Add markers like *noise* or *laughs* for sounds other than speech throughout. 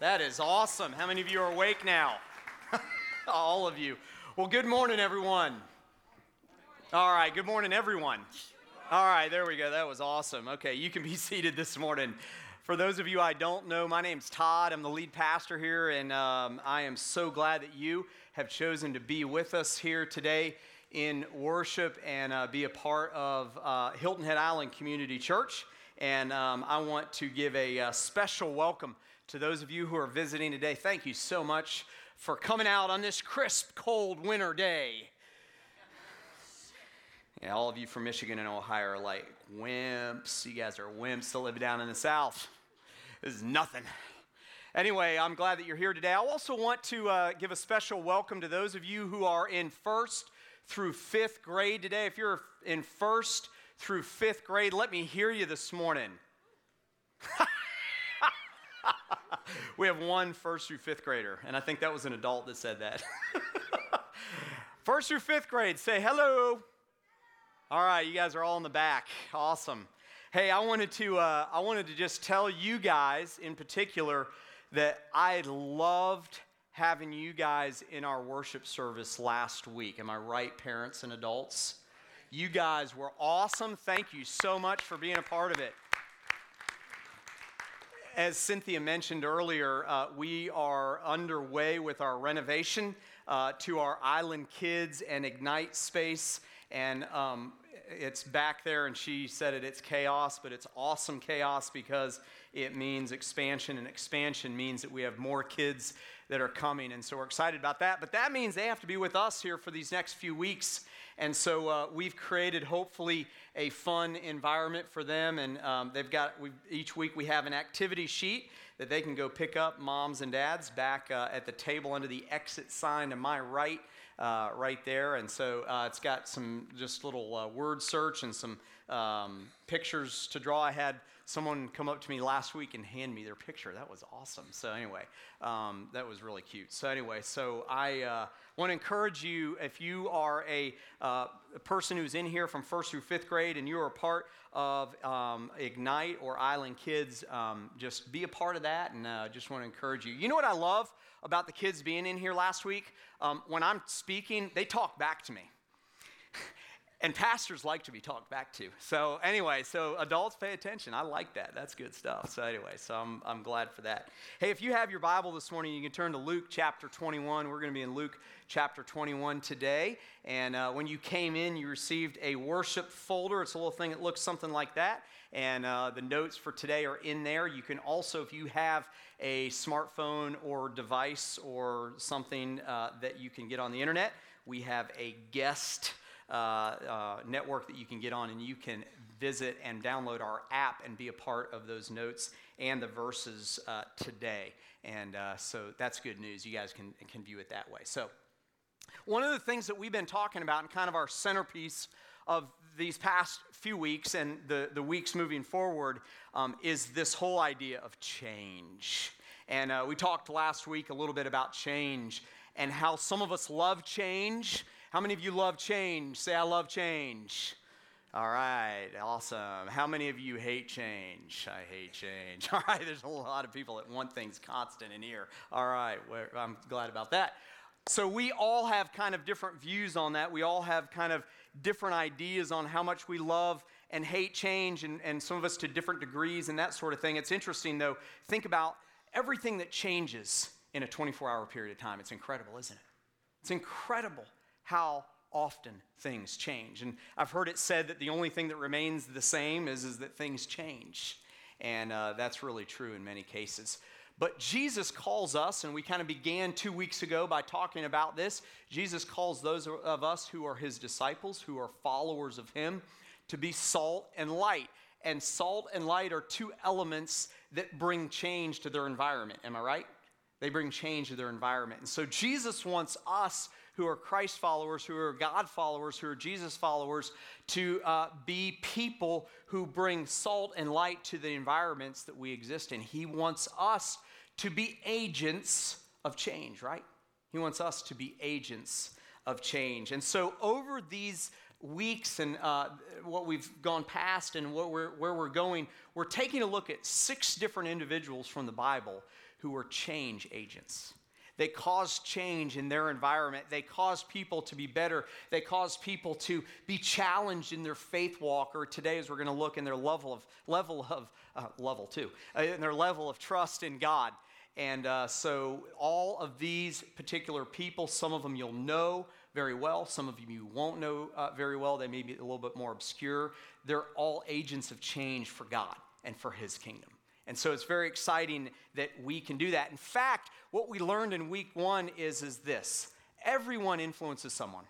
That is awesome. How many of you are awake now? *laughs* All of you. Well, good morning, everyone. All right, good morning, everyone. All right, there we go. That was awesome. Okay, you can be *laughs* seated this morning. For those of you I don't know, my name's Todd. I'm the lead pastor here, and um, I am so glad that you have chosen to be with us here today in worship and uh, be a part of uh, Hilton Head Island Community Church. And um, I want to give a, uh, special welcome to those of you who are visiting today, thank you so much for coming out on this crisp, cold winter day. Yeah, all of you from Michigan and Ohio are like wimps. You guys are wimps to live down in the South. This is nothing. Anyway, I'm glad that you're here today. I also want to uh, give a special welcome to those of you who are in first through fifth grade today. If you're in first through fifth grade, let me hear you this morning. *laughs* *laughs* we have one first through fifth grader, and I think that was an adult that said that. *laughs* first through fifth grade, say hello. All right, you guys are all in the back. Awesome. Hey, I wanted to uh, I wanted to just tell you guys in particular that I loved having you guys in our worship service last week. Am I right, parents and adults? You guys were awesome. Thank you so much for being a part of it as Cynthia mentioned earlier, uh, we are underway with our renovation uh, to our Island Kids and Ignite space. And um, it's back there, and she said it, it's chaos, but it's awesome chaos because it means expansion, and expansion means that we have more kids that are coming. And so we're excited about that. But that means they have to be with us here for these next few weeks. And so uh, we've created, hopefully, a fun environment for them. And um, they've got, each week we have an activity sheet that they can go pick up, moms and dads, back uh, at the table under the exit sign to my right. Uh, right there. And so uh, it's got some just little uh, word search and some um, pictures to draw. I had someone come up to me last week and hand me their picture. That was awesome. So, anyway, um, that was really cute. So, anyway, so I uh, want to encourage you if you are a, uh, a, person who's in here from first through fifth grade and you are a part of um, Ignite or Island Kids, um, just be a part of that and uh, just want to encourage you. You know what I love about the kids being in here last week? Um, when I'm speaking, they talk back to me. And pastors like to be talked back to. So, anyway, so adults pay attention. I like that. That's good stuff. So, anyway, so I'm, I'm glad for that. Hey, if you have your Bible this morning, you can turn to Luke chapter 21. We're going to be in Luke chapter 21 today. And uh, when you came in, you received a worship folder. It's a little thing that looks something like that. And uh, the notes for today are in there. You can also, if you have a smartphone or device or something uh, that you can get on the internet, we have a guest uh, uh, network that you can get on, and you can visit and download our app and be a part of those notes and the verses uh, today. And uh, so that's good news. You guys can, can view it that way. So, one of the things that we've been talking about, and kind of our centerpiece of these past few weeks and the, the weeks moving forward, um, is this whole idea of change. And uh, we talked last week a little bit about change and how some of us love change how many of you love change? Say, I love change. All right, awesome. How many of you hate change? I hate change. *laughs* All right, there's a lot of people that want things constant in here. All right, I'm glad about that. So, we all have kind of different views on that. We all have kind of different ideas on how much we love and hate change, and, and some of us to different degrees and that sort of thing. It's interesting, though. Think about everything that changes in a 24 hour period of time. It's incredible, isn't it? It's incredible how often things change. And I've heard it said that the only thing that remains the same is, is that things change. And uh, that's really true in many cases. But Jesus calls us, and we kind of began two weeks ago by talking about this. Jesus calls those of us who are his disciples, who are followers of him, to be salt and light. And salt and light are two elements that bring change to their environment. Am I right? They bring change to their environment. And so Jesus wants us who are Christ followers, who are God followers, who are Jesus followers, to uh, be people who bring salt and light to the environments that we exist in. He wants us to be agents of change, right? He wants us to be agents of change. And so, over these weeks and uh, what we've gone past and we're, where we're going, we're taking a look at six different individuals from the Bible who were change agents. They cause change in their environment. They cause people to be better. They cause people to be challenged in their faith walk. Or today, as we're going to look in their level of level of uh, level two, uh, in their level of trust in God. And uh, so, all of these particular people, some of them you'll know very well, some of them you won't know uh, very well. They may be a little bit more obscure. They're all agents of change for God and for His kingdom. And so it's very exciting that we can do that. In fact, what we learned in week one is, is this everyone influences someone.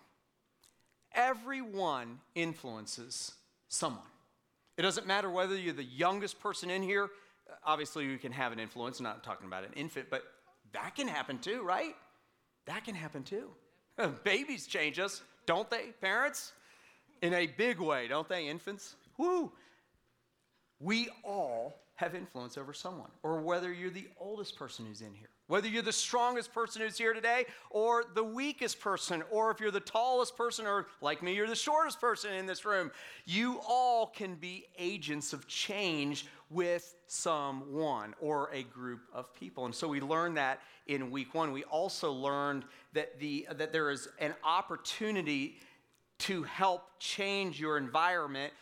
Everyone influences someone. It doesn't matter whether you're the youngest person in here. Obviously, you can have an influence. I'm not talking about an infant, but that can happen too, right? That can happen too. *laughs* Babies change us, don't they, parents? In a big way, don't they, infants? Woo! We all have influence over someone, or whether you're the oldest person who's in here, whether you're the strongest person who's here today, or the weakest person, or if you're the tallest person, or like me, you're the shortest person in this room, you all can be agents of change with someone or a group of people. And so we learned that in week one. We also learned that, the, that there is an opportunity to help change your environment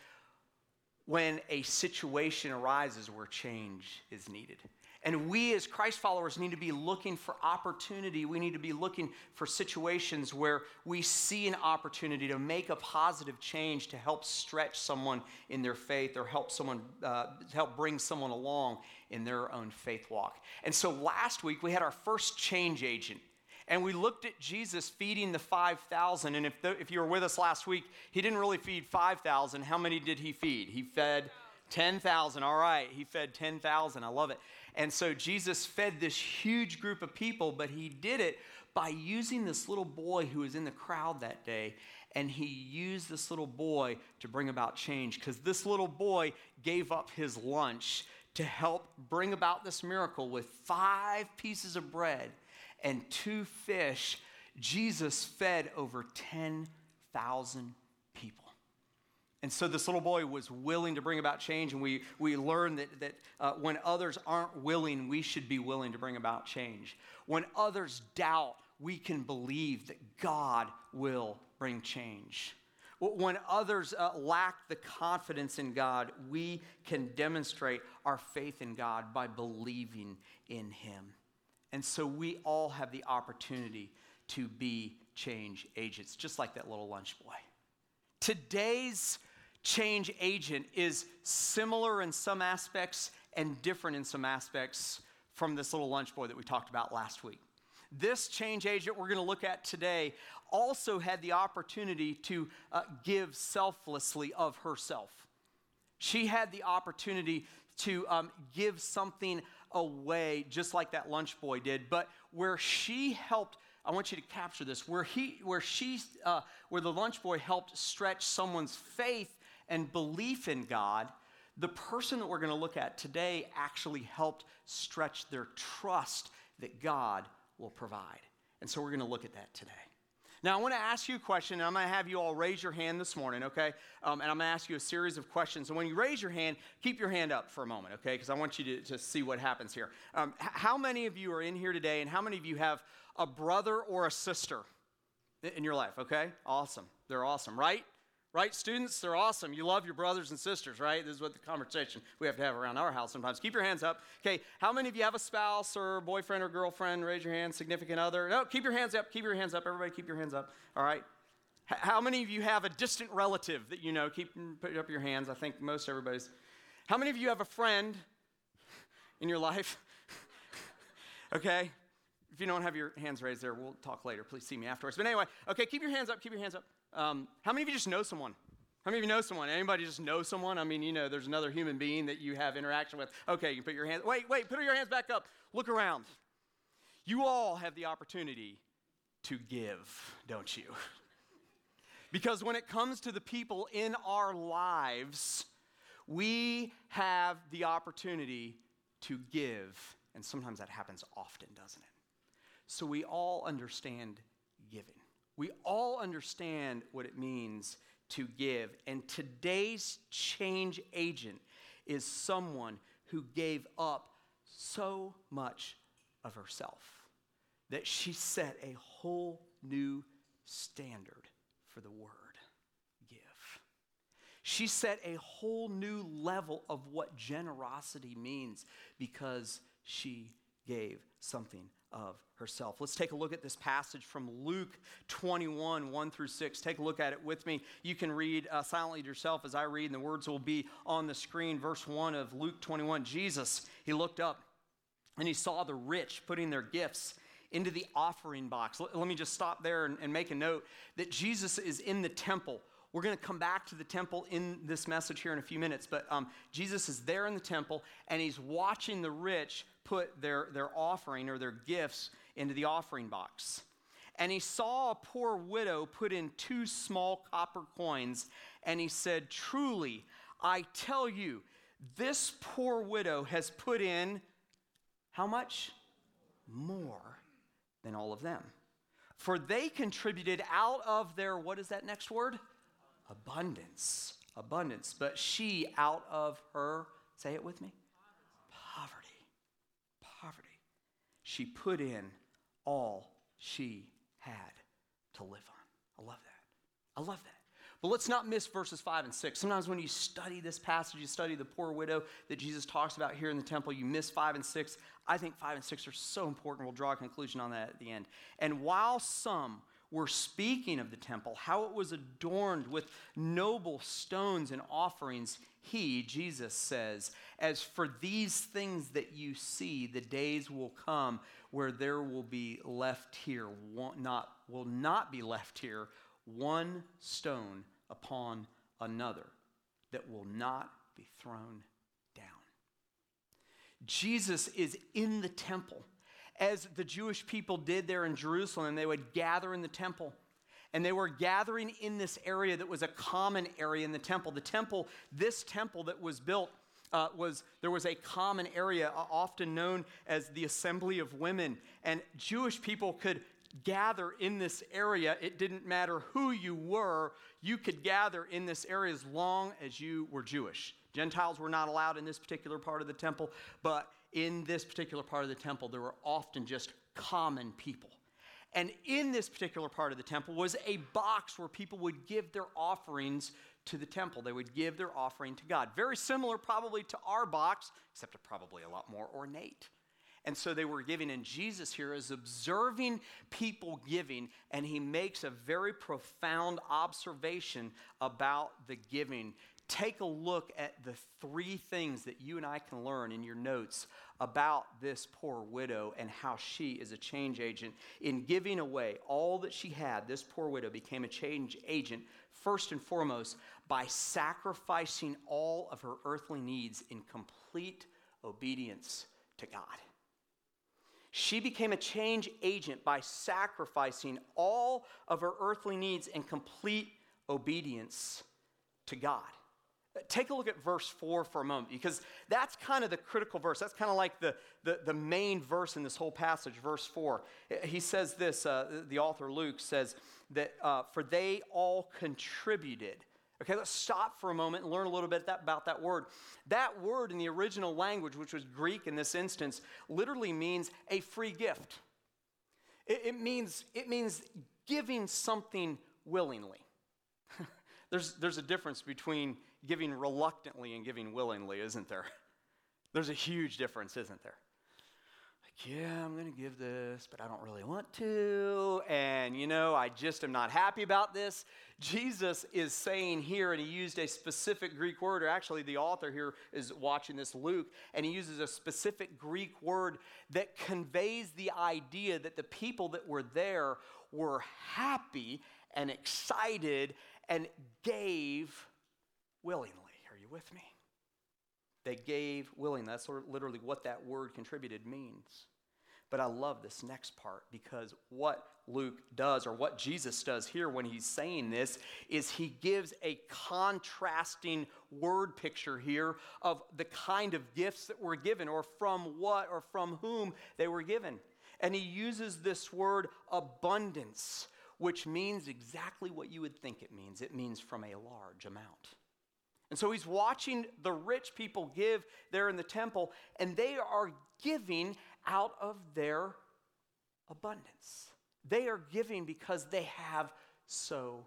when a situation arises where change is needed. And we, as Christ followers, need to be looking for opportunity. We need to be looking for situations where we see an opportunity to make a positive change to help stretch someone in their faith or help someone, uh, help bring someone along in their own faith walk. And so last week, we had our first change agent and we looked at Jesus feeding the 5,000. And if, the, if you were with us last week, he didn't really feed 5,000. How many did he feed? He fed 10,000. All right, he fed 10,000. I love it. And so Jesus fed this huge group of people, but he did it by using this little boy who was in the crowd that day. And he used this little boy to bring about change because this little boy gave up his lunch to help bring about this miracle with five pieces of bread and two fish, Jesus fed over 10,000 people. And so this little boy was willing to bring about change, and we, we learned that, that uh, when others aren't willing, we should be willing to bring about change. When others doubt, we can believe that God will bring change. When others uh, lack the confidence in God, we can demonstrate our faith in God by believing in Him. And so we all have the opportunity to be change agents, just like that little lunch boy. Today's change agent is similar in some aspects and different in some aspects from this little lunch boy that we talked about last week. This change agent we're going to look at today also had the opportunity to uh, give selflessly of herself. She had the opportunity to um, give something away, just like that lunch boy did. But where she helped, I want you to capture this, where, he, where, she, uh, where the lunch boy helped stretch someone's faith and belief in God, the person that we're going to look at today actually helped stretch their trust that God will provide. And so we're going to look at that today. Now, I want to ask you a question, and I'm going to have you all raise your hand this morning, okay? Um, and I'm going to ask you a series of questions. And when you raise your hand, keep your hand up for a moment, okay? Because I want you to, to see what happens here. Um, h- how many of you are in here today, and how many of you have a brother or a sister in your life, okay? Awesome. They're awesome, right? Right, students? They're awesome. You love your brothers and sisters, right? This is what the conversation we have to have around our house sometimes. Keep your hands up. Okay, how many of you have a spouse or boyfriend or girlfriend? Raise your hand. Significant other? No, keep your hands up. Keep your hands up. Everybody, keep your hands up. All right. How many of you have a distant relative that you know? Keep put up your hands. I think most everybody's. How many of you have a friend in your life? *laughs* okay. If you don't have your hands raised there, we'll talk later. Please see me afterwards. But anyway, okay, keep your hands up. Keep your hands up. Um, how many of you just know someone? How many of you know someone? Anybody just know someone? I mean, you know, there's another human being that you have interaction with. Okay, you can put your hands. Wait, wait, put your hands back up. Look around. You all have the opportunity to give, don't you? *laughs* because when it comes to the people in our lives, we have the opportunity to give. And sometimes that happens often, doesn't it? So we all understand giving. We all understand what it means to give. And today's change agent is someone who gave up so much of herself, that she *laughs* set a whole new standard for the word give. She set a whole new level of what generosity means because she gave something of herself. Let's take a look at this passage from Luke 21, 1 through 6. Take a look at it with me. You can read uh, silently to yourself as I read, and the words will be on the screen. Verse 1 of Luke 21 Jesus, he looked up and he saw the rich putting their gifts into the offering box. Let, let me just stop there and, and make a note that Jesus is in the temple. We're going to come back to the temple in this message here in a few minutes, but um, Jesus is there in the temple and he's watching the rich put their, their offering or their gifts into the offering box. And he saw a poor widow put in two small copper coins, and he said, Truly, I tell you, this poor widow has put in how much? More than all of them. For they contributed out of their, what is that next word? Abundance. Abundance. But she, out of her, say it with me, poverty. Poverty. She put in all she had to live on. I love that. I love that. But let's not miss verses 5 and 6. Sometimes when you study this passage, you study the poor widow that Jesus talks about here in the temple, you miss 5 and 6. I think 5 and 6 are so important. We'll draw a conclusion on that at the end. And while some were speaking of the temple, how it was adorned with noble stones and offerings, he, Jesus, says, As for these things that you see, the days will come where there will be left here, not, will not be left here one stone upon another that will not be thrown down. Jesus is in the temple, as the Jewish people did there in Jerusalem, they would gather in the temple. And they were gathering in this area that was a common area in the temple. The temple, this temple that was built, uh, was there was a common area, uh, often known as the assembly of women, and Jewish people could gather in this area. It didn't matter who you were, you could gather in this area as long as you were Jewish. Gentiles were not allowed in this particular part of the temple, but in this particular part of the temple, there were often just common people. And in this particular part of the temple was a box where people would give their offerings to the temple. They would give their offering to God. Very similar, probably, to our box, except probably a lot more ornate. And so they were giving, and Jesus here is observing people giving, and he makes a very profound observation about the giving. Take a look at the three things that you and I can learn in your notes about this poor widow and how she is a change agent. In giving away all that she had, this poor widow became a change agent, first and foremost, by sacrificing all of her earthly needs in complete obedience to God. She became a change agent by sacrificing all of her earthly needs in complete obedience to God. Take a look at verse 4 for a moment because that's kind of the critical verse. That's kind of like the, the, the main verse in this whole passage, verse 4. He says this, uh, the author Luke says that, uh, for they all contributed Okay, let's stop for a moment and learn a little bit that, about that word. That word in the original language, which was Greek in this instance, literally means a free gift. It, it means, it means giving something willingly. *laughs* there's, there's a difference between giving reluctantly and giving willingly, isn't there? *laughs* There's a huge difference, isn't there? Like, yeah, I'm going to give this, but I don't really want to. And, you know, I just am not happy about this. Jesus is saying here, and he used a specific Greek word, or actually, the author here is watching this, Luke, and he uses a specific Greek word that conveys the idea that the people that were there were happy and excited and gave willingly. Are you with me? They gave willingly. That's literally what that word contributed means. But I love this next part because what Luke does, or what Jesus does here when he's saying this, is he gives a contrasting word picture here of the kind of gifts that were given, or from what or from whom they were given. And he uses this word abundance, which means exactly what you would think it means it means from a large amount. And so he's watching the rich people give there in the temple, and they are giving out of their abundance. They are giving because they have so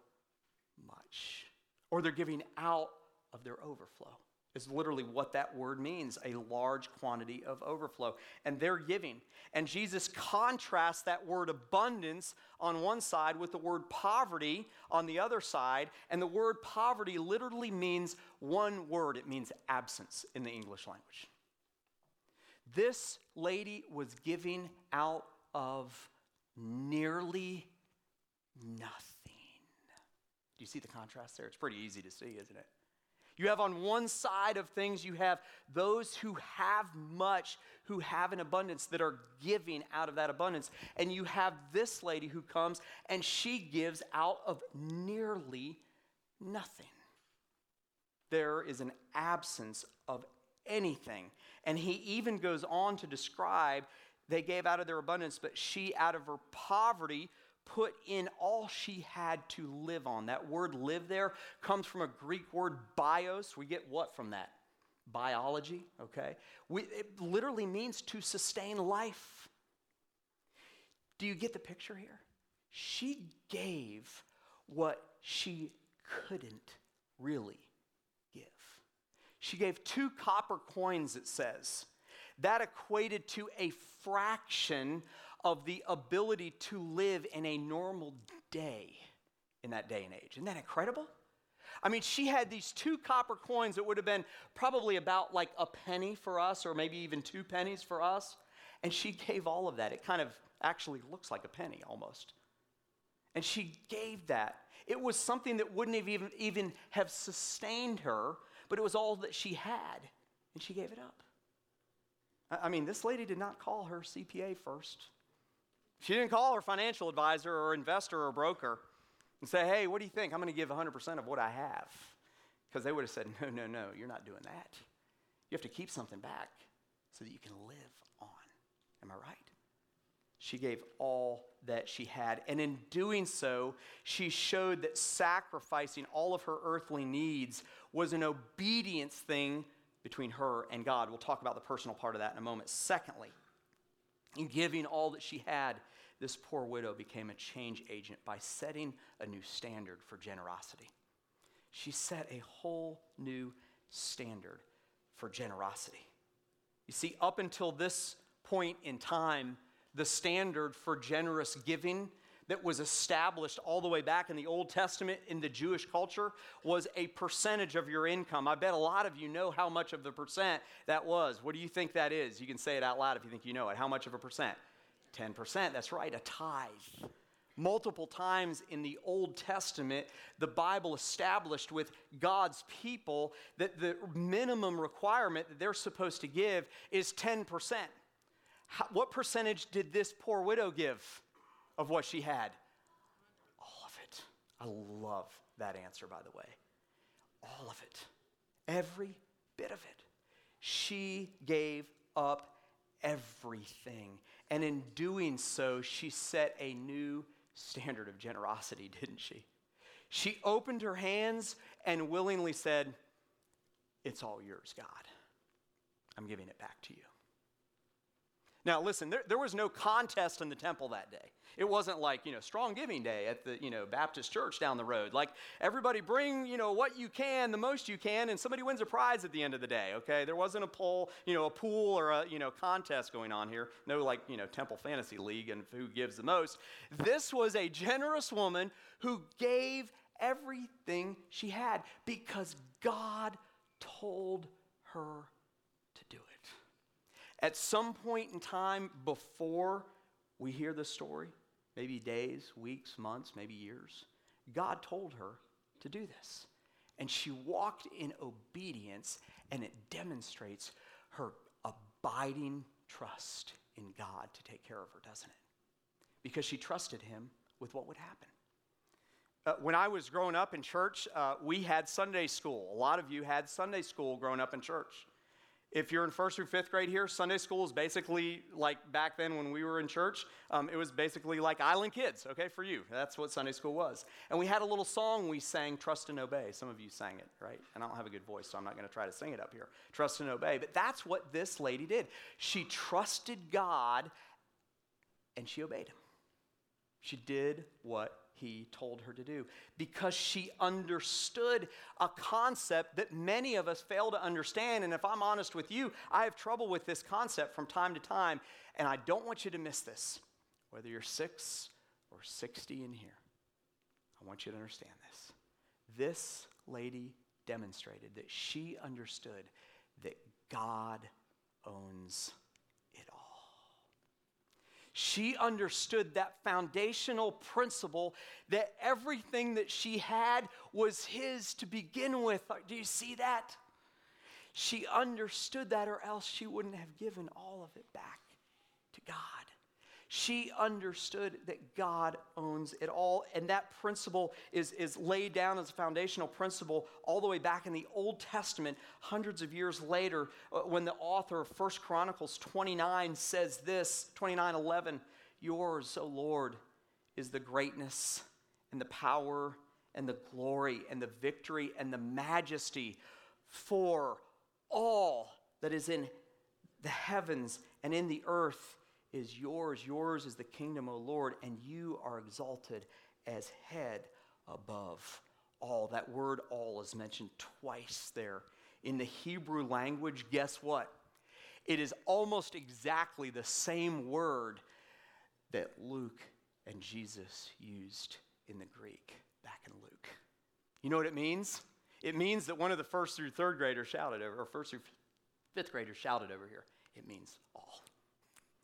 much, or they're giving out of their overflow is literally what that word means a large quantity of overflow. And they're giving. And Jesus contrasts that word abundance on one side with the word poverty on the other side. And the word poverty literally means one word it means absence in the English language. This lady was giving out of nearly nothing. Do you see the contrast there? It's pretty easy to see, isn't it? You have on one side of things, you have those who have much, who have an abundance, that are giving out of that abundance. And you have this lady who comes and she gives out of nearly nothing. There is an absence of anything. And he even goes on to describe they gave out of their abundance, but she, out of her poverty, put in all she had to live on. That word live there comes from a Greek word bios. We get what from that? Biology, okay? We, it literally means to sustain life. Do you get the picture here? She gave what she couldn't really give. She gave two copper coins, it says. That equated to a fraction of the ability to live in a normal day in that day and age. Isn't that incredible? I mean, she had these two copper coins that would have been probably about like a penny for us, or maybe even two pennies for us. And she gave all of that. It kind of actually looks like a penny almost. And she gave that. It was something that wouldn't have even, even have sustained her, but it was all that she had. And she gave it up. I mean, this lady did not call her CPA first. She didn't call her financial advisor or investor or broker and say, hey, what do you think? I'm going to give 100% of what I have. Because they would have said, no, no, no, you're not doing that. You have to keep something back so that you can live on. Am I right? She gave all that she had. And in doing so, she showed that sacrificing all of her earthly needs was an obedience thing between her and God. We'll talk about the personal part of that in a moment. Secondly, in giving all that she had, this poor widow became a change agent by setting a new standard for generosity. She set a whole new standard for generosity. You see, up until this point in time, the standard for generous giving that was established all the way back in the Old Testament in the Jewish culture was a percentage of your income. I bet a lot of you know how much of the percent that was. What do you think that is? You can say it out loud if you think you know it. How much of a percent? 10%. That's right, a tithe. Multiple times in the Old Testament, the Bible established with God's people that the minimum requirement that they're supposed to give is 10%. How, what percentage did this poor widow give of what she had? All of it. I love that answer, by the way. All of it. Every bit of it. She gave up everything. And in doing so, she set a new standard of generosity, *laughs* didn't she? She opened her hands and willingly said, It's all yours, God. I'm giving it back to you. Now, listen, there, there was no contest in the temple that day. It wasn't like, you know, strong giving day at the, you know, Baptist church down the road. Like, everybody bring, you know, what you can, the most you can, and somebody wins a prize at the end of the day, okay? There wasn't a poll, you know, a pool or a, you know, contest going on here. No, like, you know, Temple Fantasy League and who gives the most. This was a generous woman who gave everything she had because God told her. At some point in time before we hear the story, maybe days, weeks, months, maybe years. God told her to do this. And she walked in obedience, and it demonstrates her abiding trust in God to take care of her, doesn't it? Because she trusted Him with what would happen. Uh, when I was growing up in church, uh, we had Sunday school. A lot of you had Sunday school growing up in church. If you're in first through fifth grade here, Sunday school is basically like back then when we were in church, um, it was basically like Island Kids, okay, for you. That's what Sunday school was. And we had a little song we sang, Trust and Obey. Some of you sang it, right? And I don't have a good voice, so I'm not going to try to sing it up here. Trust and Obey. But that's what this lady did. She trusted God and she obeyed him. She did what he told her to do because she understood a concept that many of us fail to understand. And if I'm honest with you, I have trouble with this concept from time to time, and I don't want you to miss this. Whether you're six or 60 in here, I want you to understand this. This lady demonstrated that she understood that God owns she understood that foundational principle that everything that she had was his to begin with. Do you see that? She understood that, or else she wouldn't have given all of it back to God. She understood that God owns it all. And that principle is, is laid down as a foundational principle all the way back in the Old Testament, hundreds of years later, uh, when the author of 1 Chronicles 29 says this 29 11, Yours, O Lord, is the greatness and the power and the glory and the victory and the majesty for all that is in the heavens and in the earth is yours. Yours is the kingdom, O Lord, and you are exalted as head above all. That word all is mentioned twice there. In the Hebrew language, guess what? It is almost exactly the same word that Luke and Jesus used in the Greek back in Luke. You know what it means? It means that one of the first through third graders shouted over, or first through fifth graders shouted over here. It means.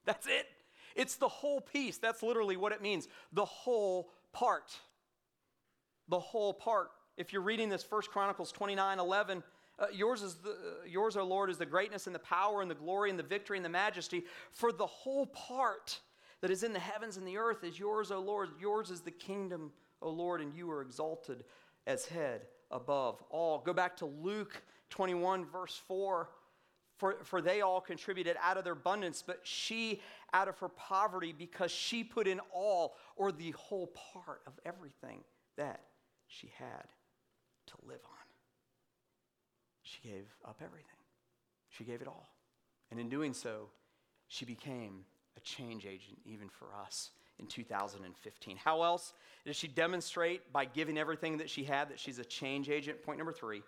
That's it. It's the whole piece. That's literally what it means. The whole part. The whole part. If you're reading this First Chronicles 29 11, uh, yours is the, uh, yours, O Lord, is the greatness and the power and the glory and the victory and the majesty. For the whole part that is in the heavens and the earth is yours, O Lord. Yours is the kingdom, O Lord, and you are exalted as head above all. Go back to Luke 21, verse 4. For, for they all contributed out of their abundance, but she out of her poverty because she put in all or the whole part of everything that she had to live on. She gave up everything, she gave it all. And in doing so, she became a change agent even for us in 2015. How else does she demonstrate by giving everything that she had that she's a change agent? Point number three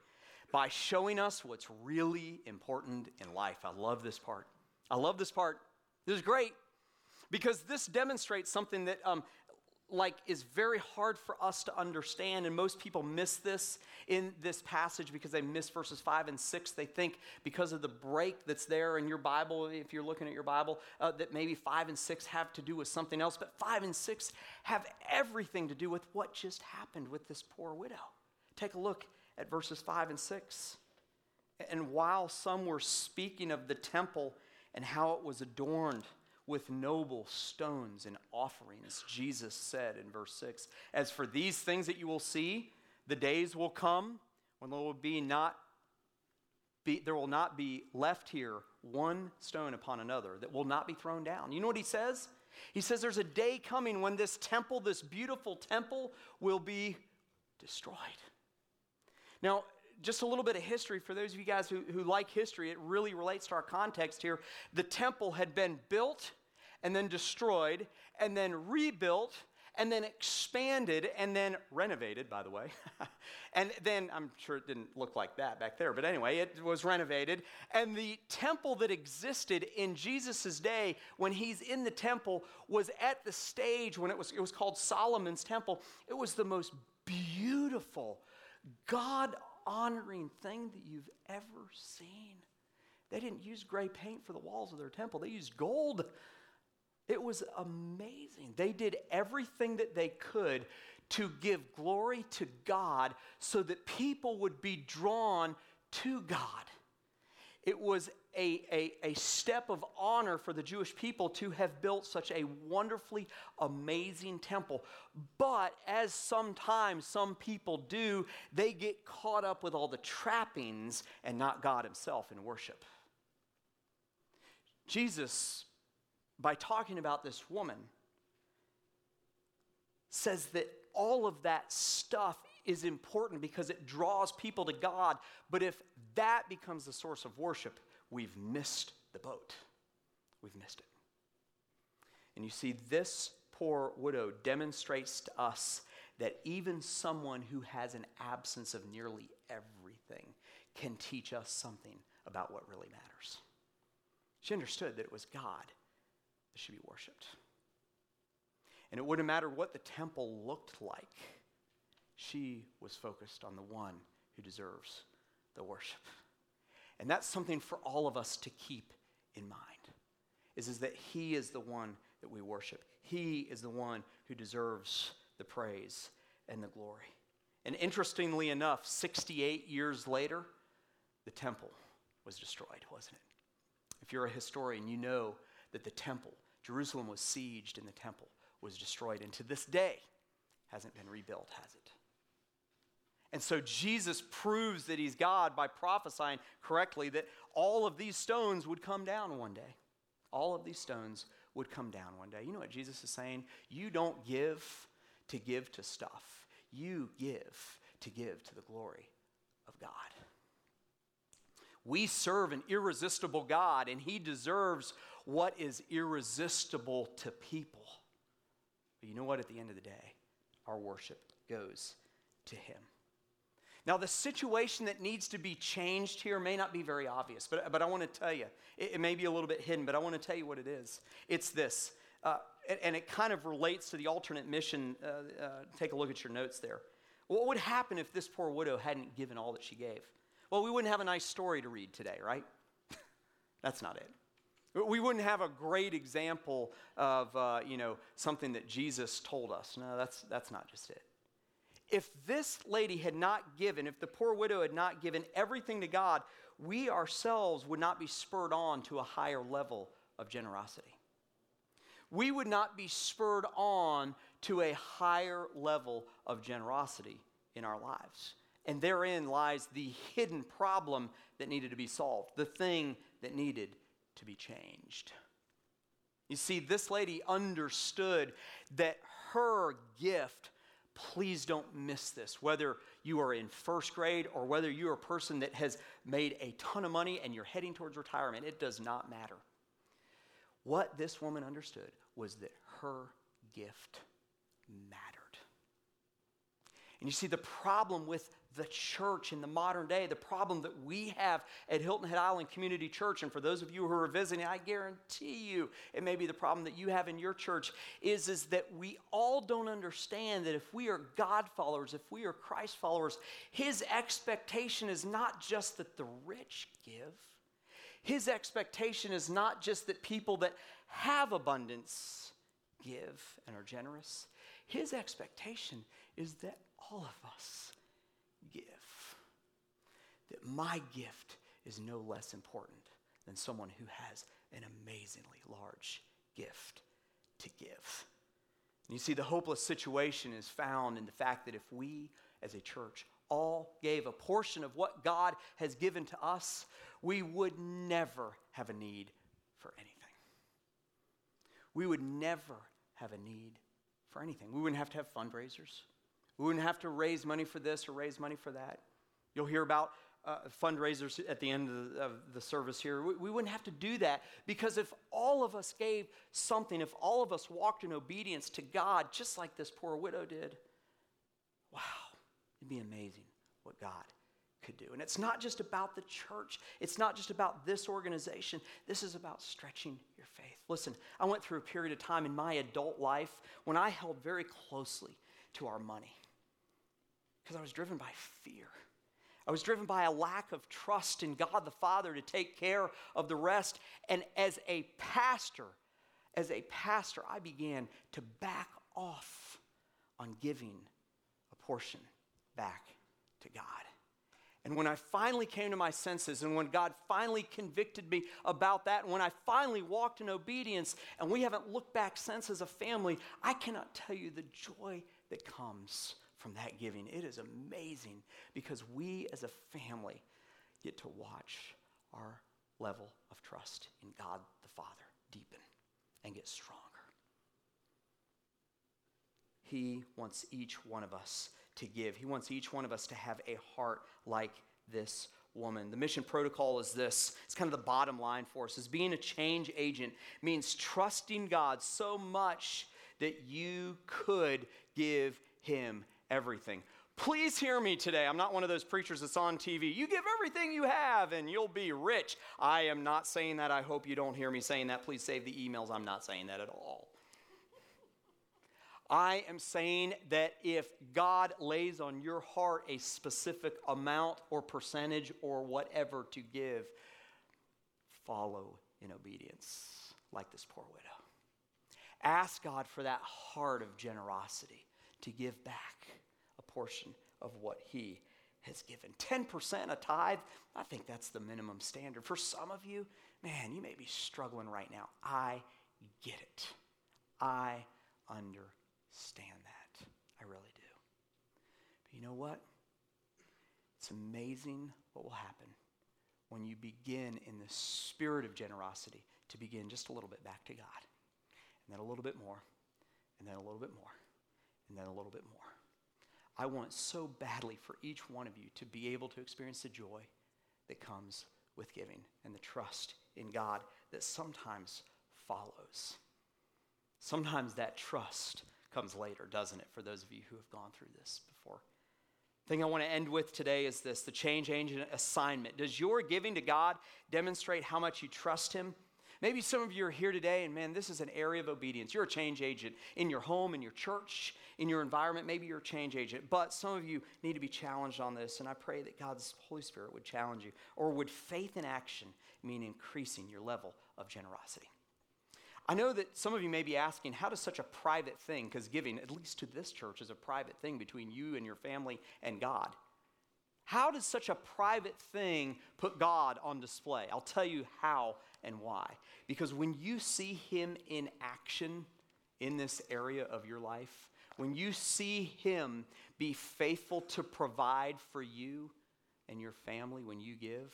by showing us what's really important in life. I love this part. I love this part. This is great because this demonstrates something that um, like is very hard for us to understand and most people miss this in this passage because they miss verses 5 and 6 they think because of the break that's there in your bible if you're looking at your bible uh, that maybe 5 and 6 have to do with something else but 5 and 6 have everything to do with what just happened with this poor widow take a look at verses 5 and 6. And while some were speaking of the temple and how it was adorned with noble stones and offerings, Jesus said in verse 6 As for these things that you will see, the days will come when there will be not be, there will not be left here one stone upon another that will not be thrown down. You know what he says? He says there's a day coming when this temple, this beautiful temple, will be destroyed. Now, just a little bit of history for those of you guys who, who like history, it really relates to our context here. The temple had been built and then destroyed and then rebuilt and then expanded and then renovated, by the way. *laughs* and then I'm sure it didn't look like that back there, but anyway, it was renovated. And the temple that existed in Jesus' day when he's in the temple was at the stage when it was, it was called Solomon's temple. It was the most beautiful God honoring thing that you've ever seen. They didn't use gray paint for the walls of their temple, they used gold. It was amazing. They did everything that they could to give glory to God so that people would be drawn to God. It was a, a, a step of honor for the Jewish people to have built such a wonderfully amazing temple. But as sometimes some people do, they get caught up with all the trappings and not God Himself in worship. Jesus, by talking about this woman, says that all of that stuff is important because it draws people to God. But if that becomes the source of worship, we've missed the boat. We've missed it. And you see, this poor widow demonstrates to us that even someone who has an absence of nearly everything can teach us something about what really matters. She understood that it was God that should be worshiped. And it wouldn't matter what the temple looked like, she was focused on the one who deserves the worship. And that's something for all of us to keep in mind. Is, is that he is the one that we worship. He is the one who deserves the praise and the glory. And interestingly enough, 68 years later, the temple was destroyed, wasn't it? If you're a historian, you know that the temple, Jerusalem was sieged and the temple was destroyed. And to this day, hasn't been rebuilt, has it? And so Jesus proves that he's God by prophesying correctly that all of these stones would come down one day. All of these stones would come down one day. You know what Jesus is saying? You don't give to give to stuff, you give to give to the glory of God. We serve an irresistible God, and He deserves what is irresistible to people. But you know what? At the end of the day, our worship goes to Him. Now, the situation that needs to be changed here may not be very obvious, but, but I want to tell you. It, it, may be a little bit hidden, but I want to tell you what it is. It's this, uh, and, and, it kind of relates to the alternate mission. Uh, uh, take a look at your notes there. What would happen if this poor widow hadn't given all that she gave? Well, we wouldn't have a nice story to read today, right? *laughs* That's not it. We wouldn't have a great example of, uh, you know, something that Jesus told us. No, that's, that's not just it. If this lady had not given, if the poor widow had not given everything to God, we ourselves would not be spurred on to a higher level of generosity. We would not be spurred on to a higher level of generosity in our lives. And therein lies the hidden problem that needed to be solved, the thing that needed to be changed. You see, this lady understood that her gift, please don't miss this, whether you are in first grade or whether you're a person that has made a ton of money and you're heading towards retirement, it does not matter. What this woman understood was that her gift mattered. And you see, the problem with the church in the modern day, the problem that we have at Hilton Head Island Community Church, and for those of you who are visiting, I guarantee you it may be the problem that you have in your church, is, is that we all don't understand that if we are God followers, if we are Christ followers, His expectation is not just that the rich give. His expectation is not just that people that have abundance give and are generous. His expectation is that all of us. That my gift is no less important than someone who has an amazingly large gift to give. And you see, the hopeless situation is found in the fact that if we as a church all gave a portion of what God has given to us, we would never have a need for anything. We would never have a need for anything. We wouldn't have to have fundraisers. We wouldn't have to raise money for this or raise money for that. You'll hear about uh, fundraisers at the end of the, of the service here. We, we, wouldn't have to do that because if all of us gave something, if all of us walked in obedience to God, just like this poor widow did, wow, it'd be amazing what God could do. And it's not just about the church, it's not just about this organization. This is about stretching your faith. Listen, I went through a period of time in my adult life when I held very closely to our money because I was driven by fear. I was driven by a lack of trust in God the Father to take care of the rest. And as a pastor, as a pastor, I began to back off on giving a portion back to God. And when I finally came to my senses, and when God finally convicted me about that, and when I finally walked in obedience, and we haven't looked back since as a family, I cannot tell you the joy that comes from that giving. It is amazing because we as a family get to watch our level of trust in God the Father deepen and get stronger. He wants each one of us to give. He wants each one of us to have a heart like this woman. The mission protocol is this. It's kind of the bottom line for us. Is being a change agent means trusting God so much that you could give him everything. Please hear me today. I'm not one of those preachers that's on TV. You give everything you have and you'll be rich. I am not saying that. I hope you don't hear me saying that. Please save the emails. I'm not saying that at all. I am saying that if God lays on your heart a specific amount or percentage or whatever to give, follow in obedience, like this poor widow. Ask God for that heart of generosity to give back portion of what He has given. 10% a tithe, I think that's the minimum standard. For some of you, man, you may be struggling right now. I get it. I understand that. I really do. But you know what? It's amazing what will happen when you begin in the spirit of generosity to begin just a little bit back to God, and then a little bit more, and then a little bit more, and then a little bit more. I want so badly for each one of you to be able to experience the joy that comes with giving and the trust in God that sometimes follows. Sometimes that trust comes later, doesn't it, for those of you who have gone through this before? thing I want to end with today is this the change agent assignment. Does your giving to God demonstrate how much you trust Him? Maybe some of you are here today, and man, this is an area of obedience. You're a change agent in your home, in your church, in your environment. Maybe you're a change agent, but some of you need to be challenged on this, and I pray that God's Holy Spirit would challenge you. Or would faith in action mean increasing your level of generosity? I know that some of you may be asking, how does such a private thing, because giving, at least to this church, is a private thing between you and your family and God. How does such a private thing put God on display? I'll tell you how and why. Because when you see Him in action in this area of your life, when you see Him be faithful to provide for you and your family when you give,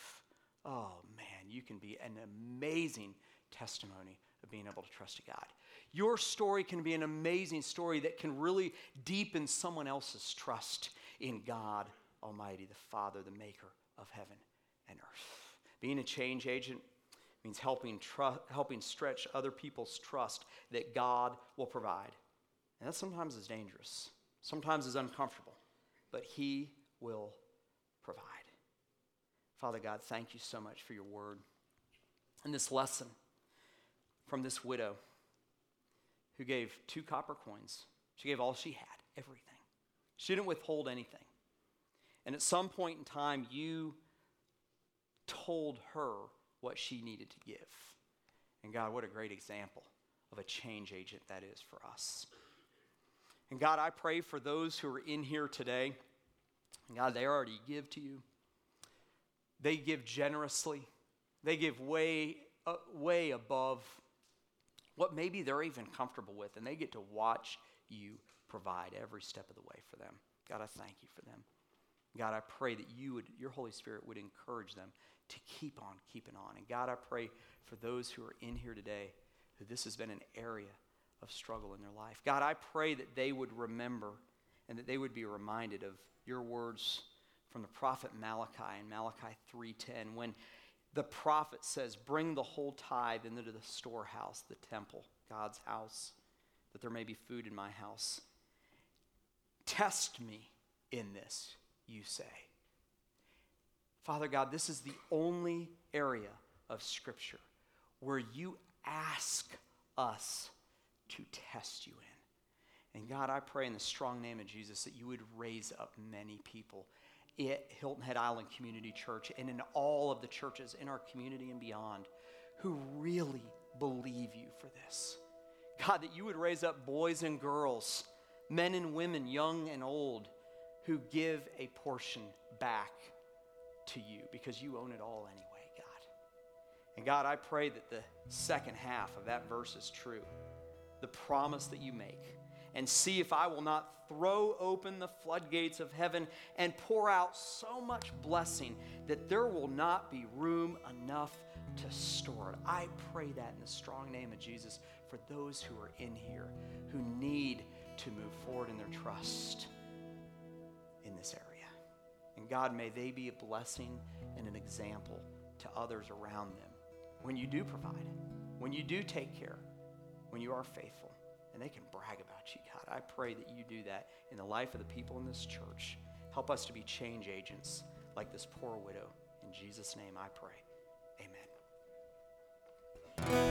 oh man, you can be an amazing testimony of being able to trust God. Your story can be an amazing story that can really deepen someone else's trust in God Almighty, the Father, the maker of heaven and earth. Being a change agent means helping, helping stretch other people's trust that God will provide. And that sometimes is dangerous, sometimes is uncomfortable, but He will provide. Father God, thank you so much for your word and this lesson from this widow who gave two copper coins. She gave all she had, everything. She didn't withhold anything. And at some point in time, you told her what she needed to give. And God, what a great example of a change agent that is for us. And God, I pray for those who are in here today. God, they already give to you. They give generously. They give way, uh, way above what maybe they're even comfortable with, and they get to watch you provide every step of the way for them. God, I thank you for them. God, I pray that you would, your Holy Spirit would encourage them to keep on keeping on. And God, I pray for those who are in here today who this has been an area of struggle in their life. God, I pray that they would remember and that they would be reminded of your words from the prophet Malachi in Malachi 3:10 when the prophet says, Bring the whole tithe into the storehouse, the temple, God's house, that there may be food in my house. Test me in this, you say. Father God, this is the only area of Scripture where you ask us to test you in. And God, I pray in the strong name of Jesus that you would raise up many people at Hilton Head Island Community Church and in all of the churches in our community and beyond who really believe you for this. God, that you would raise up boys and girls, men and women, young and old, who give a portion back to you because you own it all anyway, God. And God, I pray that the second half of that verse is true. The promise that you make and see if I will not throw open the floodgates of heaven and pour out so much blessing that there will not be room enough to store it. I pray that in the strong name of Jesus for those who are in here who need to move forward in their trust in this area. And God, may they be a blessing and an example to others around them when you do provide, when you do take care, when you are faithful. And they can brag about you, God. I pray that you do that in the life of the people in this church. Help us to be change agents like this poor widow. In Jesus' name I pray. Amen.